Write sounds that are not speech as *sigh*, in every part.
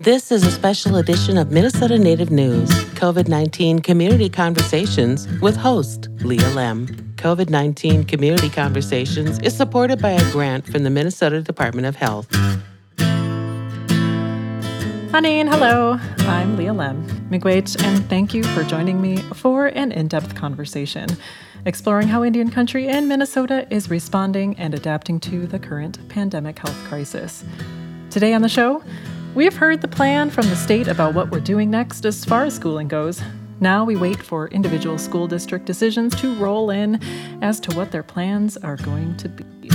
This is a special edition of Minnesota Native News, COVID 19 Community Conversations with host Leah Lemm. COVID 19 Community Conversations is supported by a grant from the Minnesota Department of Health. Honey and hello, I'm Leah Lemm. Miigwech, and thank you for joining me for an in depth conversation exploring how Indian country and Minnesota is responding and adapting to the current pandemic health crisis. Today on the show, we have heard the plan from the state about what we're doing next as far as schooling goes. Now we wait for individual school district decisions to roll in as to what their plans are going to be.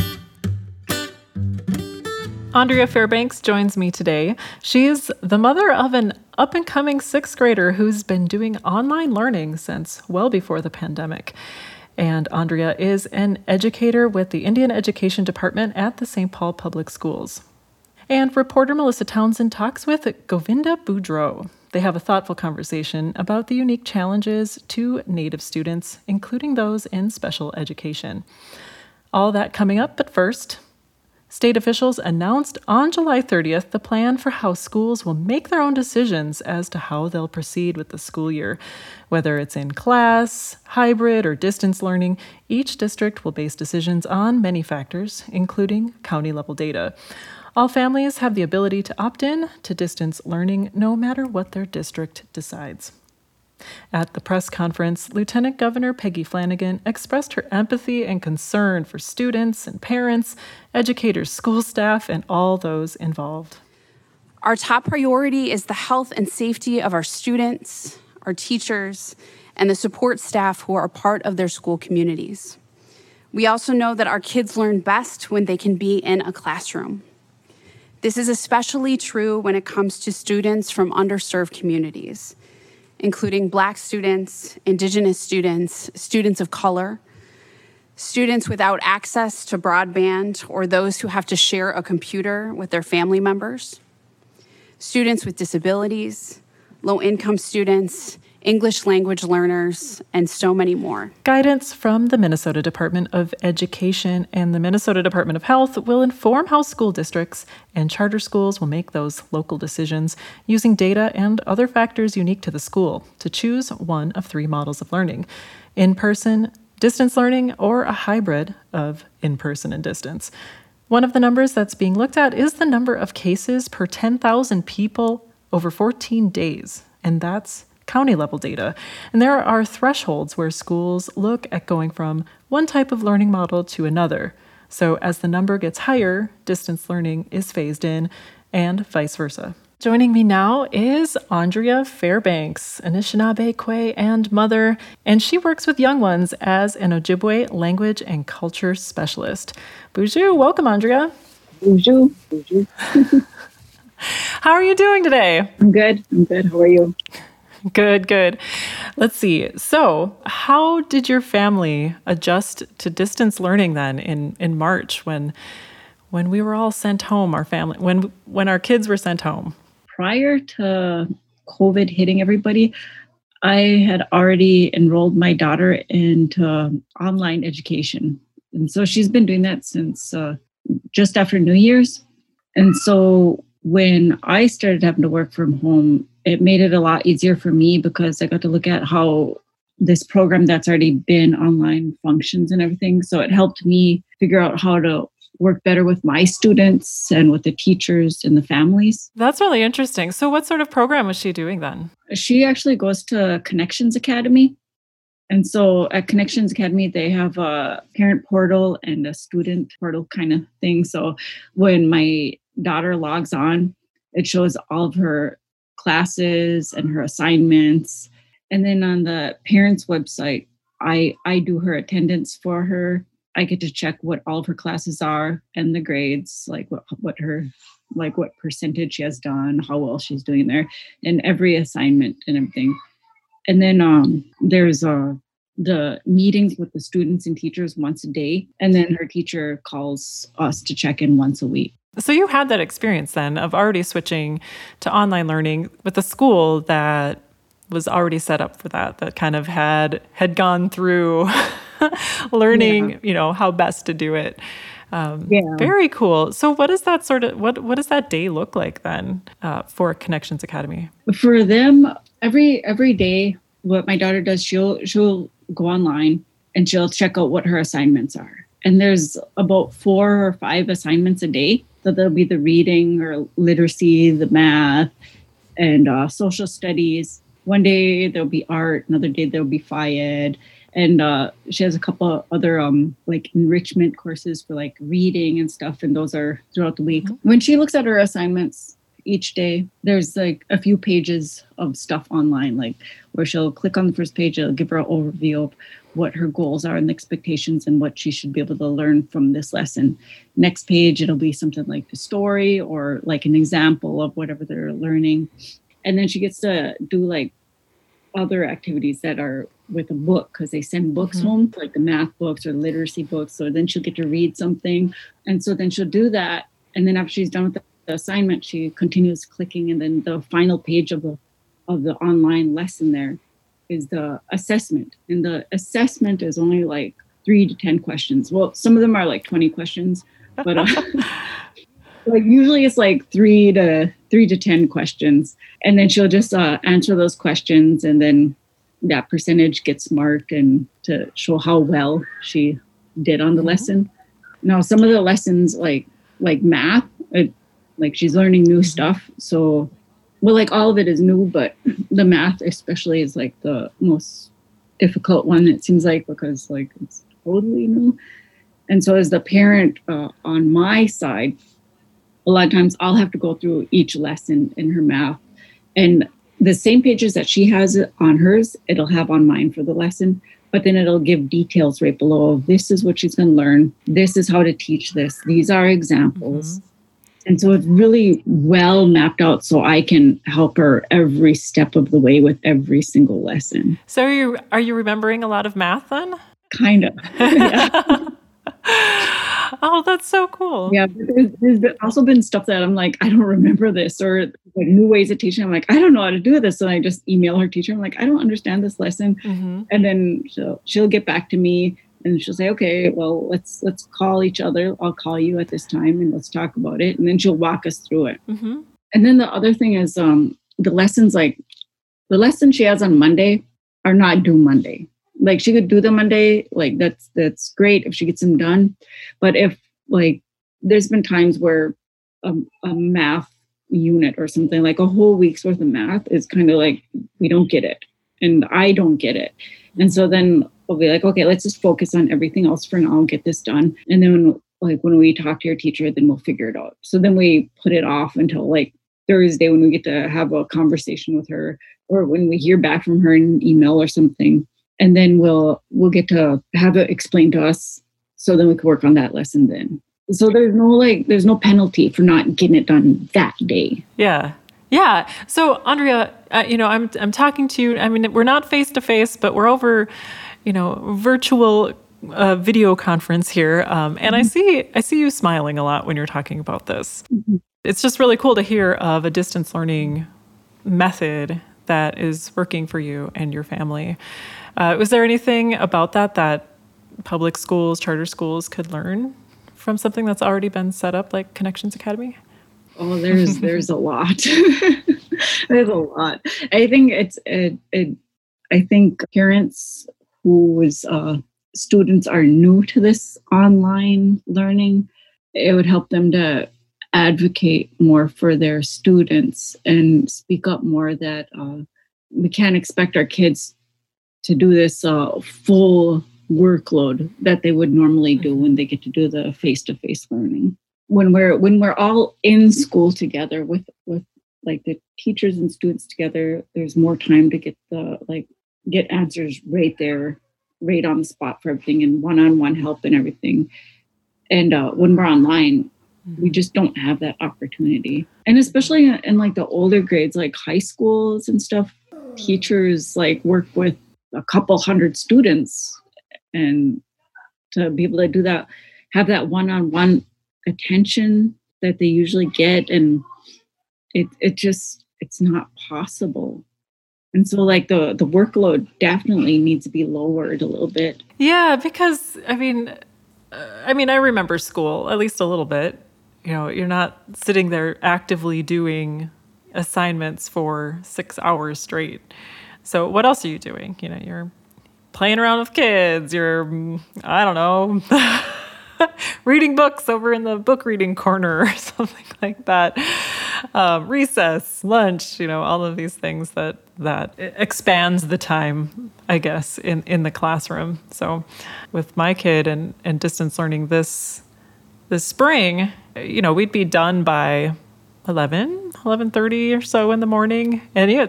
Andrea Fairbanks joins me today. She's the mother of an up and coming sixth grader who's been doing online learning since well before the pandemic. And Andrea is an educator with the Indian Education Department at the St. Paul Public Schools. And reporter Melissa Townsend talks with Govinda Boudreau. They have a thoughtful conversation about the unique challenges to Native students, including those in special education. All that coming up, but first, State officials announced on July 30th the plan for how schools will make their own decisions as to how they'll proceed with the school year. Whether it's in class, hybrid, or distance learning, each district will base decisions on many factors, including county level data. All families have the ability to opt in to distance learning no matter what their district decides. At the press conference, Lieutenant Governor Peggy Flanagan expressed her empathy and concern for students and parents, educators, school staff, and all those involved. Our top priority is the health and safety of our students, our teachers, and the support staff who are part of their school communities. We also know that our kids learn best when they can be in a classroom. This is especially true when it comes to students from underserved communities, including Black students, Indigenous students, students of color, students without access to broadband, or those who have to share a computer with their family members, students with disabilities, low income students, English language learners, and so many more. Guidance from the Minnesota Department of Education and the Minnesota Department of Health will inform how school districts and charter schools will make those local decisions using data and other factors unique to the school to choose one of three models of learning in person, distance learning, or a hybrid of in person and distance. One of the numbers that's being looked at is the number of cases per 10,000 people over 14 days, and that's county level data. And there are thresholds where schools look at going from one type of learning model to another. So as the number gets higher, distance learning is phased in, and vice versa. Joining me now is Andrea Fairbanks, Anishinaabe, Kwe, and mother, and she works with young ones as an Ojibwe language and culture specialist. Bonjour, welcome, Andrea. Bonjour. Bonjour. *laughs* How are you doing today? I'm good. I'm good. How are you? Good, good. Let's see. So, how did your family adjust to distance learning then in in March when when we were all sent home, our family when when our kids were sent home? Prior to COVID hitting everybody, I had already enrolled my daughter into online education. And so she's been doing that since uh, just after New Year's. And so when I started having to work from home, it made it a lot easier for me because I got to look at how this program that's already been online functions and everything. So it helped me figure out how to work better with my students and with the teachers and the families. That's really interesting. So, what sort of program was she doing then? She actually goes to Connections Academy. And so at Connections Academy, they have a parent portal and a student portal kind of thing. So when my daughter logs on, it shows all of her classes and her assignments. And then on the parents' website, I, I do her attendance for her. I get to check what all of her classes are and the grades, like what, what her like what percentage she has done, how well she's doing there, and every assignment and everything. And then um, there's uh, the meetings with the students and teachers once a day, and then her teacher calls us to check in once a week. So you had that experience then of already switching to online learning with a school that was already set up for that that kind of had had gone through *laughs* learning, yeah. you know, how best to do it. Um, yeah. Very cool. So, what does that sort of what what does that day look like then uh, for Connections Academy? For them, every every day, what my daughter does, she'll she'll go online and she'll check out what her assignments are. And there's about four or five assignments a day. So there'll be the reading or literacy, the math, and uh, social studies. One day there'll be art, another day there'll be phy and uh, she has a couple other um, like enrichment courses for like reading and stuff and those are throughout the week mm-hmm. when she looks at her assignments each day there's like a few pages of stuff online like where she'll click on the first page it'll give her an overview of what her goals are and expectations and what she should be able to learn from this lesson next page it'll be something like the story or like an example of whatever they're learning and then she gets to do like other activities that are with a book because they send books mm-hmm. home, like the math books or literacy books. So then she'll get to read something. And so then she'll do that. And then after she's done with the, the assignment, she continues clicking. And then the final page of the of the online lesson there is the assessment. And the assessment is only like three to 10 questions. Well, some of them are like 20 questions, but uh, *laughs* like usually it's like three to three to 10 questions. And then she'll just uh, answer those questions and then that percentage gets marked and to show how well she did on the mm-hmm. lesson. Now, some of the lessons like like math, it, like she's learning new mm-hmm. stuff. So, well, like all of it is new, but the math especially is like the most difficult one. It seems like because like it's totally new. And so, as the parent uh, on my side, a lot of times I'll have to go through each lesson in her math and the same pages that she has on hers, it'll have on mine for the lesson, but then it'll give details right below. This is what she's going to learn. This is how to teach this. These are examples. Mm-hmm. And so it's really well mapped out so I can help her every step of the way with every single lesson. So are you are you remembering a lot of math then? Kind of. *laughs* oh, that's so cool. Yeah, there's, there's also been stuff that I'm like, I don't remember this, or like new ways of teaching. I'm like, I don't know how to do this, and I just email her teacher. I'm like, I don't understand this lesson, mm-hmm. and then she'll she'll get back to me and she'll say, okay, well, let's let's call each other. I'll call you at this time and let's talk about it, and then she'll walk us through it. Mm-hmm. And then the other thing is um, the lessons, like the lessons she has on Monday, are not due Monday like she could do them Monday, like that's that's great if she gets them done. But if like there's been times where a, a math unit or something like a whole week's worth of math is kind of like we don't get it and I don't get it. And so then we'll be like, okay, let's just focus on everything else for now, and get this done. And then like when we talk to your teacher, then we'll figure it out. So then we put it off until like Thursday when we get to have a conversation with her or when we hear back from her in email or something. And then we'll we'll get to have it explained to us so then we can work on that lesson then. So there's no like there's no penalty for not getting it done that day. Yeah. Yeah. So andrea uh, you know i'm i'm talking to you. I mean we're not face to face but we're over you know virtual uh, video conference here um, and mm-hmm. i see i see you smiling a lot when you're talking about this mm-hmm. it's just really cool to hear of a distance learning method that is working for you and your family uh, was there anything about that that public schools, charter schools could learn from something that's already been set up like Connections Academy? Oh, there's *laughs* there's a lot. *laughs* there's a lot. I think it's it, it I think parents whose uh, students are new to this online learning, it would help them to advocate more for their students and speak up more that uh, we can't expect our kids to do this uh, full workload that they would normally do when they get to do the face-to-face learning. When we're when we're all in school together with with like the teachers and students together there's more time to get the like get answers right there right on the spot for everything and one-on-one help and everything. And uh, when we're online we mm-hmm. just don't have that opportunity. And especially in, in like the older grades like high schools and stuff teachers like work with a couple hundred students. And to be able to do that have that one-on-one attention that they usually get and it it just it's not possible and so like the the workload definitely needs to be lowered a little bit yeah because i mean uh, I mean, I remember school at least a little bit. You know, you're not sitting there actively doing assignments for six hours straight. So, what else are you doing? You know, you're playing around with kids, you're, I don't know, *laughs* reading books over in the book reading corner or *laughs* something like that. Um, recess, lunch, you know, all of these things that that expands the time, I guess, in in the classroom. So, with my kid and and distance learning this this spring, you know, we'd be done by 11 11:30 or so in the morning. And yeah,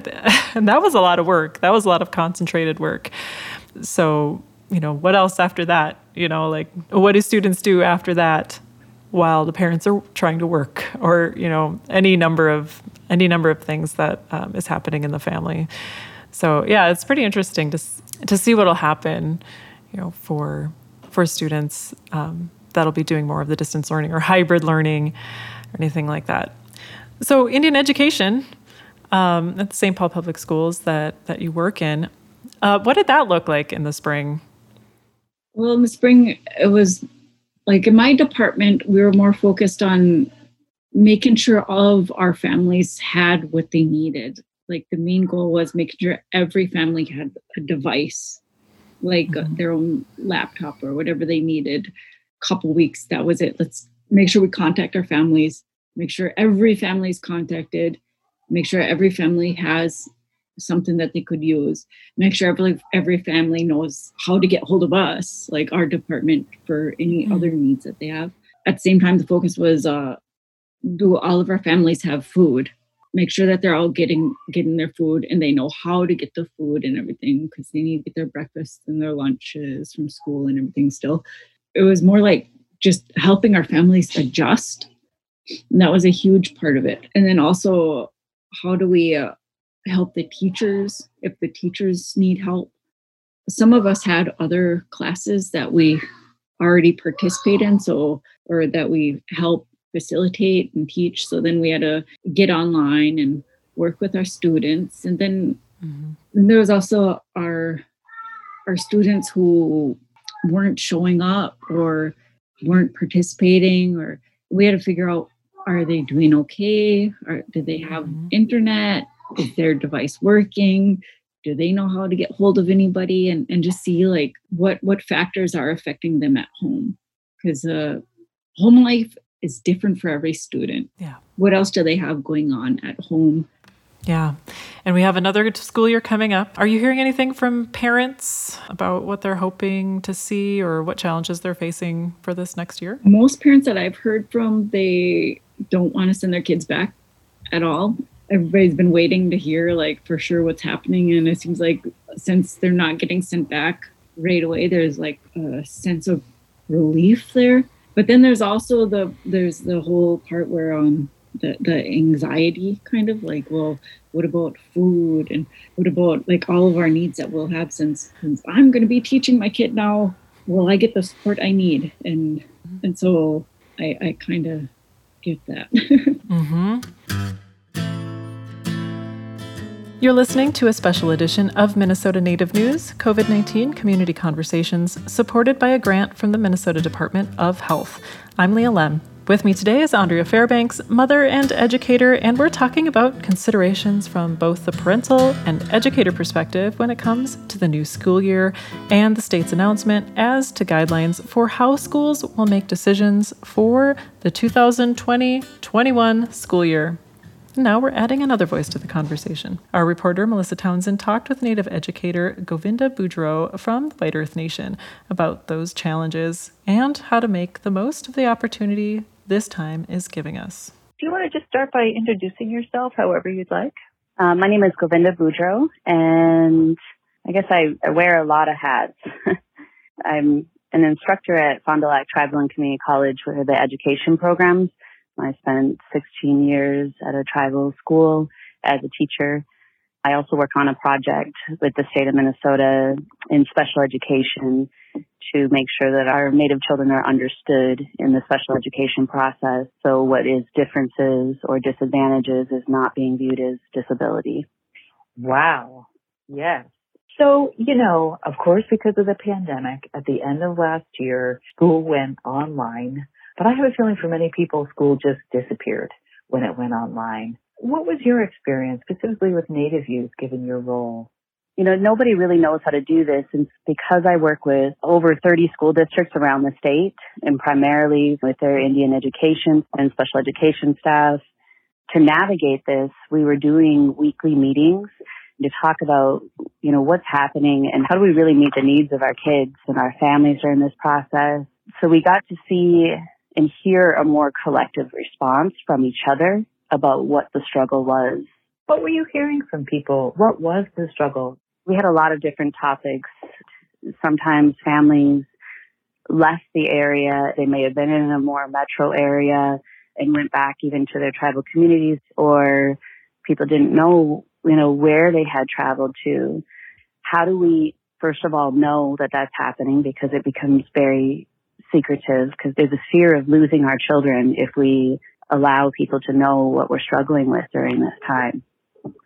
*laughs* and that was a lot of work. That was a lot of concentrated work. So you know what else after that? You know like what do students do after that while the parents are trying to work or you know any number of any number of things that um, is happening in the family. So yeah it's pretty interesting to to see what'll happen you know for for students um, that'll be doing more of the distance learning or hybrid learning or anything like that. So indian education um, at the st paul public schools that that you work in uh, what did that look like in the spring? Well, in the spring, it was like in my department, we were more focused on making sure all of our families had what they needed. Like the main goal was making sure every family had a device, like mm-hmm. their own laptop or whatever they needed. Couple weeks, that was it. Let's make sure we contact our families, make sure every family is contacted, make sure every family has something that they could use. Make sure every every family knows how to get hold of us, like our department, for any mm-hmm. other needs that they have. At the same time, the focus was uh, do all of our families have food? Make sure that they're all getting getting their food and they know how to get the food and everything because they need to get their breakfast and their lunches from school and everything. Still, it was more like just helping our families adjust. And that was a huge part of it. And then also, how do we uh, help the teachers if the teachers need help. Some of us had other classes that we already participate in, so or that we help facilitate and teach. So then we had to get online and work with our students, and then, mm-hmm. then there was also our our students who weren't showing up or weren't participating, or we had to figure out are they doing okay? Or do they have mm-hmm. internet? Is their device working? Do they know how to get hold of anybody? And, and just see like what what factors are affecting them at home? Because uh, home life is different for every student. Yeah. What else do they have going on at home? Yeah. And we have another school year coming up. Are you hearing anything from parents about what they're hoping to see or what challenges they're facing for this next year? Most parents that I've heard from, they don't want to send their kids back at all everybody's been waiting to hear like for sure what's happening. And it seems like since they're not getting sent back right away there's like a sense of relief there. But then there's also the there's the whole part where um the, the anxiety kind of like well what about food? And what about like all of our needs that we'll have since, since i'm going to be teaching my kid now will i get the support i need. And and so i i kind of get that. *laughs* Mm-hmm. You're listening to a special edition of Minnesota Native News COVID 19 Community Conversations, supported by a grant from the Minnesota Department of Health. I'm Leah Lemm. With me today is Andrea Fairbanks, mother and educator, and we're talking about considerations from both the parental and educator perspective when it comes to the new school year and the state's announcement as to guidelines for how schools will make decisions for the 2020 21 school year. Now we're adding another voice to the conversation. Our reporter, Melissa Townsend, talked with Native educator Govinda Boudreau from the White Earth Nation about those challenges and how to make the most of the opportunity this time is giving us. Do you want to just start by introducing yourself however you'd like? Uh, my name is Govinda Boudreau, and I guess I, I wear a lot of hats. *laughs* I'm an instructor at Fond du Lac Tribal and Community College for the education programs I spent 16 years at a tribal school as a teacher. I also work on a project with the state of Minnesota in special education to make sure that our Native children are understood in the special education process. So what is differences or disadvantages is not being viewed as disability. Wow. Yes. So, you know, of course, because of the pandemic, at the end of last year, school went online. But I have a feeling for many people, school just disappeared when it went online. What was your experience specifically with Native youth given your role? You know, nobody really knows how to do this. And because I work with over 30 school districts around the state and primarily with their Indian education and special education staff, to navigate this, we were doing weekly meetings to talk about, you know, what's happening and how do we really meet the needs of our kids and our families during this process. So we got to see and hear a more collective response from each other about what the struggle was. What were you hearing from people? What was the struggle? We had a lot of different topics. Sometimes families left the area. They may have been in a more metro area and went back even to their tribal communities or people didn't know, you know, where they had traveled to. How do we, first of all, know that that's happening because it becomes very secretive because there's a fear of losing our children if we allow people to know what we're struggling with during this time.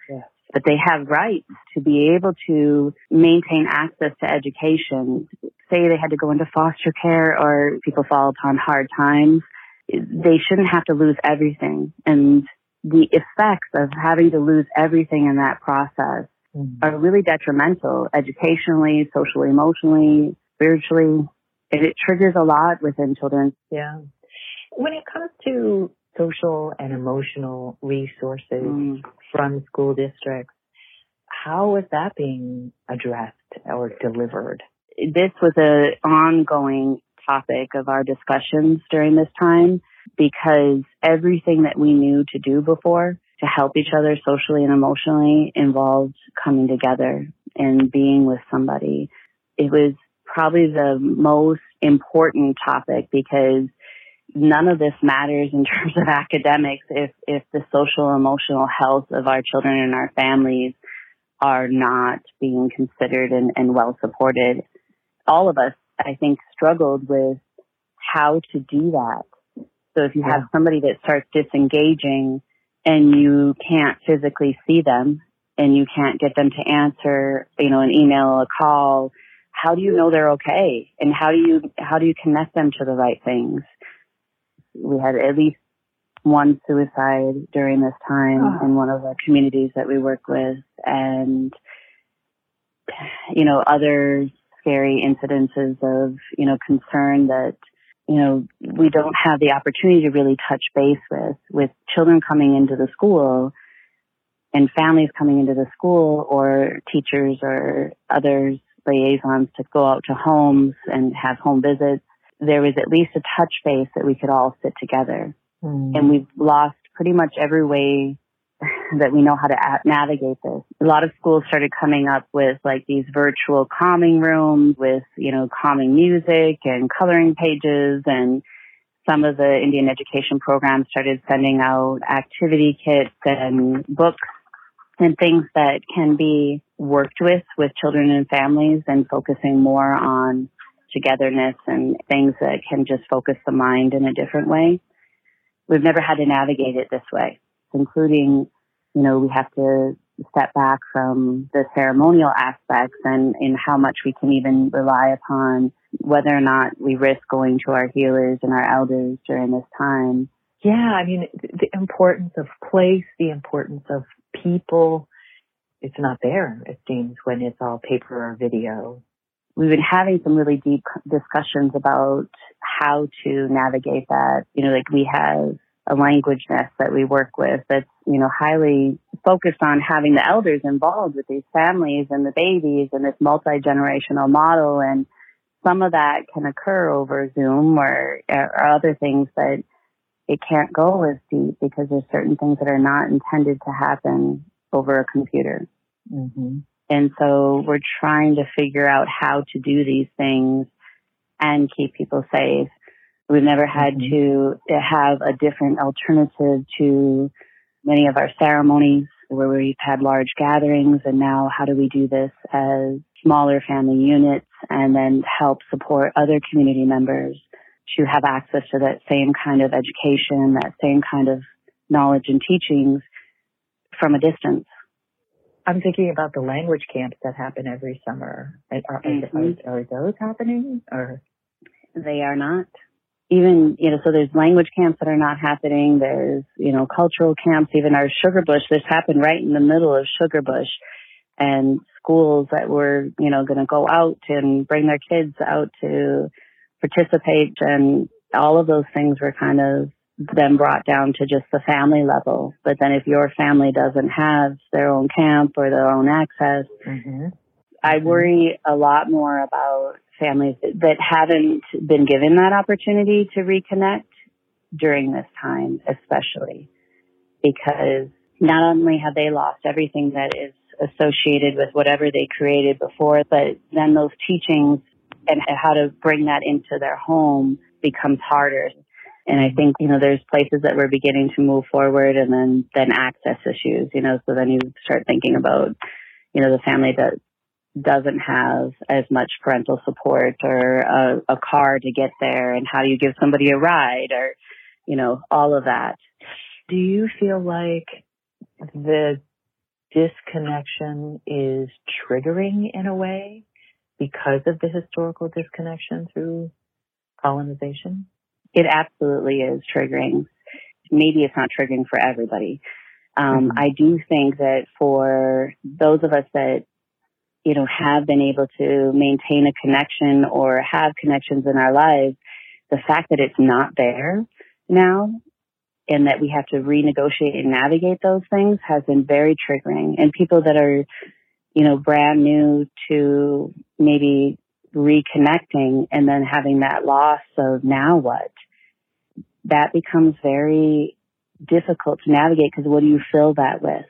Yes. But they have rights to be able to maintain access to education. Say they had to go into foster care or people fall upon hard times. They shouldn't have to lose everything. And the effects of having to lose everything in that process mm-hmm. are really detrimental educationally, socially, emotionally, spiritually. And it triggers a lot within children. Yeah. When it comes to social and emotional resources mm. from school districts, how is that being addressed or delivered? This was an ongoing topic of our discussions during this time because everything that we knew to do before to help each other socially and emotionally involved coming together and being with somebody. It was probably the most important topic because none of this matters in *laughs* terms of academics if, if the social emotional health of our children and our families are not being considered and, and well supported. All of us, I think, struggled with how to do that. So if you yeah. have somebody that starts disengaging and you can't physically see them and you can't get them to answer, you know, an email, a call, how do you know they're okay? And how do you, how do you connect them to the right things? We had at least one suicide during this time oh. in one of the communities that we work with and, you know, other scary incidences of, you know, concern that, you know, we don't have the opportunity to really touch base with, with children coming into the school and families coming into the school or teachers or others liaisons to go out to homes and have home visits, there was at least a touch base that we could all sit together. Mm. And we've lost pretty much every way *laughs* that we know how to navigate this. A lot of schools started coming up with like these virtual calming rooms with, you know, calming music and coloring pages and some of the Indian education programs started sending out activity kits and books and things that can be worked with with children and families and focusing more on togetherness and things that can just focus the mind in a different way. We've never had to navigate it this way, including, you know, we have to step back from the ceremonial aspects and in how much we can even rely upon whether or not we risk going to our healers and our elders during this time. Yeah, I mean, the importance of place, the importance of people, it's not there, it seems, when it's all paper or video. We've been having some really deep discussions about how to navigate that. You know, like we have a language nest that we work with that's, you know, highly focused on having the elders involved with these families and the babies and this multi-generational model. And some of that can occur over Zoom or, or other things that it can't go as deep because there's certain things that are not intended to happen over a computer. Mm-hmm. And so we're trying to figure out how to do these things and keep people safe. We've never had mm-hmm. to have a different alternative to many of our ceremonies where we've had large gatherings and now how do we do this as smaller family units and then help support other community members to have access to that same kind of education, that same kind of knowledge and teachings from a distance. I'm thinking about the language camps that happen every summer. Are, are, mm-hmm. are, are those happening or? They are not. Even, you know, so there's language camps that are not happening. There's, you know, cultural camps, even our Sugar Bush. This happened right in the middle of Sugar Bush and schools that were, you know, going to go out and bring their kids out to participate and all of those things were kind of then brought down to just the family level. But then if your family doesn't have their own camp or their own access, mm-hmm. I mm-hmm. worry a lot more about families that haven't been given that opportunity to reconnect during this time, especially because not only have they lost everything that is associated with whatever they created before, but then those teachings and how to bring that into their home becomes harder. And I think, you know, there's places that we're beginning to move forward and then, then access issues, you know, so then you start thinking about, you know, the family that doesn't have as much parental support or a, a car to get there and how do you give somebody a ride or, you know, all of that. Do you feel like the disconnection is triggering in a way because of the historical disconnection through colonization? It absolutely is triggering. Maybe it's not triggering for everybody. Um, mm-hmm. I do think that for those of us that, you know, have been able to maintain a connection or have connections in our lives, the fact that it's not there now and that we have to renegotiate and navigate those things has been very triggering. And people that are, you know, brand new to maybe reconnecting and then having that loss of now what, that becomes very difficult to navigate because what do you fill that with?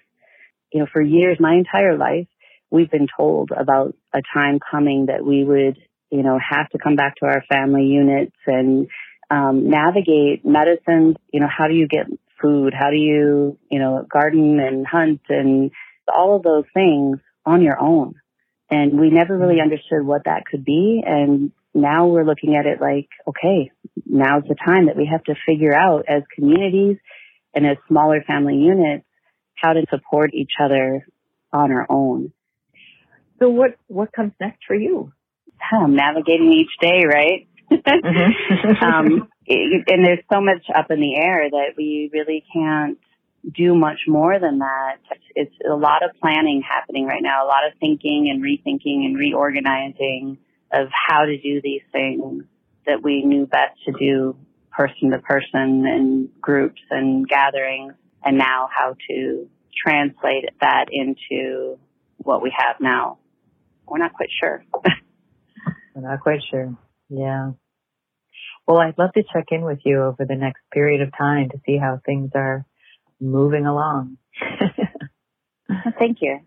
You know, for years, my entire life, we've been told about a time coming that we would, you know, have to come back to our family units and um, navigate medicine. You know, how do you get food? How do you, you know, garden and hunt and all of those things on your own? And we never really mm-hmm. understood what that could be. And now we're looking at it like, okay, now's the time that we have to figure out as communities and as smaller family units how to support each other on our own. So what, what comes next for you? I'm navigating each day, right? Mm-hmm. *laughs* um, and there's so much up in the air that we really can't do much more than that. It's a lot of planning happening right now, a lot of thinking and rethinking and reorganizing of how to do these things that we knew best to do person to person and groups and gatherings and now how to translate that into what we have now. We're not quite sure. *laughs* We're not quite sure. Yeah. Well, I'd love to check in with you over the next period of time to see how things are moving along. *laughs* Thank you.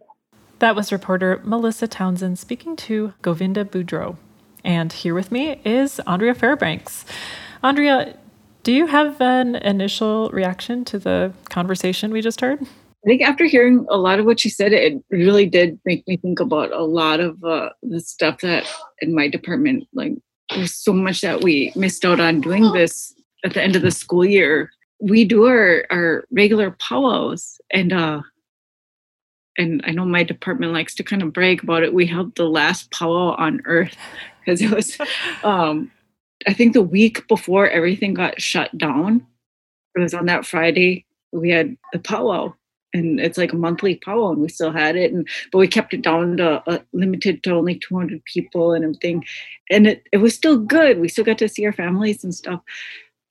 That was reporter Melissa Townsend speaking to Govinda Boudreau. And here with me is Andrea Fairbanks. Andrea, do you have an initial reaction to the conversation we just heard? I think after hearing a lot of what she said, it really did make me think about a lot of uh, the stuff that in my department, like there's so much that we missed out on doing this at the end of the school year. We do our, our regular powwows and uh and I know my department likes to kind of brag about it. We held the last powwow on earth *laughs* because it was *laughs* um I think the week before everything got shut down. It was on that Friday. We had the powwow and it's like a monthly powwow and we still had it and but we kept it down to uh, limited to only 200 people and everything and it, it was still good we still got to see our families and stuff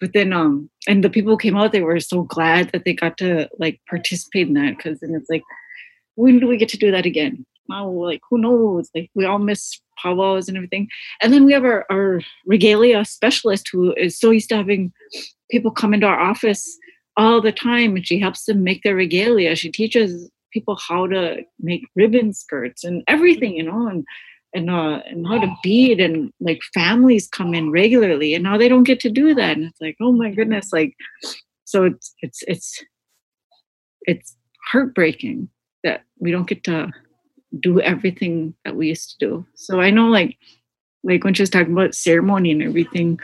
but then um and the people came out they were so glad that they got to like participate in that because then it's like when do we get to do that again? Now like who knows? Like we all miss powwows and everything. And then we have our, our regalia specialist who is so used to having people come into our office all the time and she helps them make their regalia. She teaches people how to make ribbon skirts and everything you know and and uh and how to bead and like families come in regularly and now they don't get to do that and it's like oh my goodness like so it's it's it's it's heartbreaking that we don't get to do everything that we used to do. So i know like like when she was talking about ceremony and everything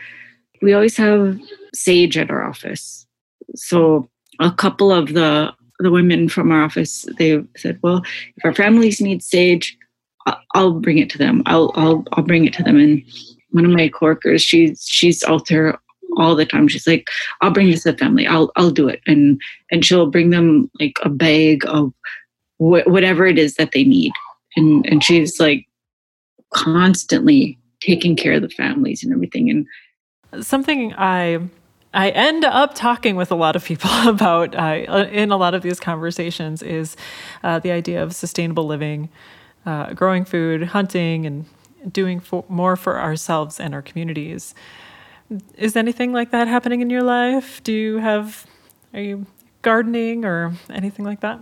we always have sage at our office. So a couple of the the women from our office, they said, well, if our families need sage, I'll bring it to them. I'll, I'll, I'll bring it to them. And one of my coworkers, she's, she's out there all the time. She's like, I'll bring this to the family. I'll, I'll do it. And, and she'll bring them like a bag of wh- whatever it is that they need. And, and she's like constantly taking care of the families and everything. And something I I end up talking with a lot of people *laughs* about uh, in a lot of these conversations is uh, the idea of sustainable living, uh, growing food, hunting, and doing for, more for ourselves and our communities. Is anything like that happening in your life? Do you have, are you gardening or anything like that?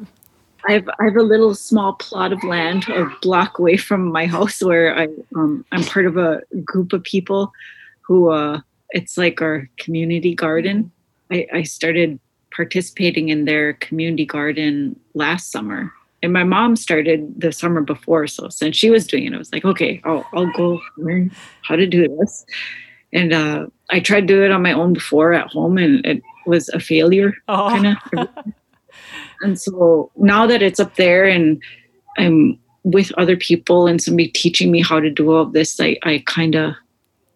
I have, I have a little small plot of land a block away from my house where I, um, I'm part of a group of people who, uh, it's like our community garden. I, I started participating in their community garden last summer. And my mom started the summer before. So since she was doing it, I was like, okay, I'll, I'll go learn how to do this. And uh, I tried to do it on my own before at home, and it was a failure, oh. kind of. *laughs* and so now that it's up there and I'm with other people and somebody teaching me how to do all of this, I, I kind of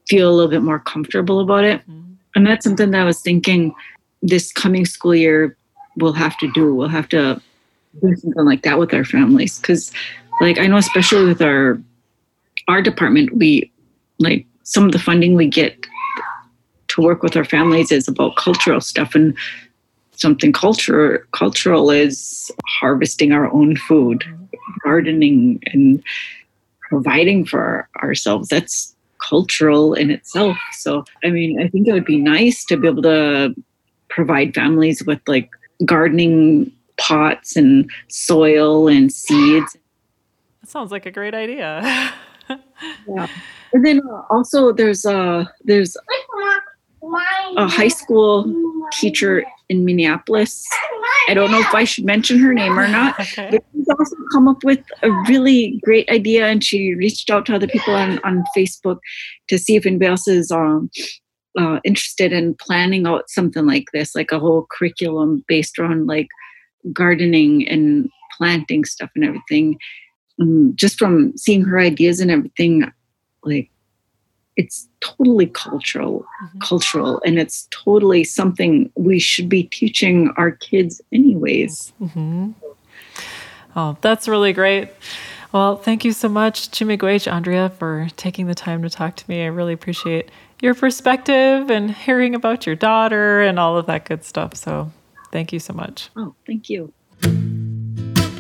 feel a little bit more comfortable about it. Mm-hmm. And that's something that I was thinking this coming school year we'll have to do. We'll have to do something like that with our families. Cause like I know especially with our our department, we like some of the funding we get to work with our families is about cultural stuff and something culture cultural is harvesting our own food, gardening and providing for ourselves. That's cultural in itself. So, I mean, I think it would be nice to be able to provide families with like gardening pots and soil and seeds. That sounds like a great idea. *laughs* yeah. And then uh, also there's a uh, there's a high school teacher in Minneapolis. I don't know if I should mention her name or not. *laughs* okay. But she's also come up with a really great idea, and she reached out to other people on, on Facebook to see if anybody else is um, uh, interested in planning out something like this, like a whole curriculum based around like gardening and planting stuff and everything. Um, just from seeing her ideas and everything, like it's totally cultural mm-hmm. cultural and it's totally something we should be teaching our kids anyways mm-hmm. oh that's really great well thank you so much Chi-miigwech andrea for taking the time to talk to me i really appreciate your perspective and hearing about your daughter and all of that good stuff so thank you so much oh thank you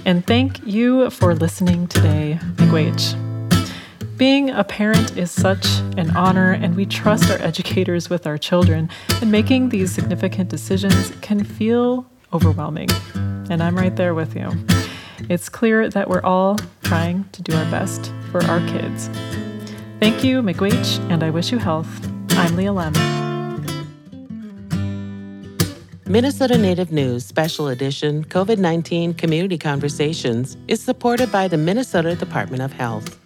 and thank you for listening today miigwech being a parent is such an honor, and we trust our educators with our children, and making these significant decisions can feel overwhelming. And I'm right there with you. It's clear that we're all trying to do our best for our kids. Thank you, Miigwech, and I wish you health. I'm Leah Lemm. Minnesota Native News Special Edition COVID 19 Community Conversations is supported by the Minnesota Department of Health.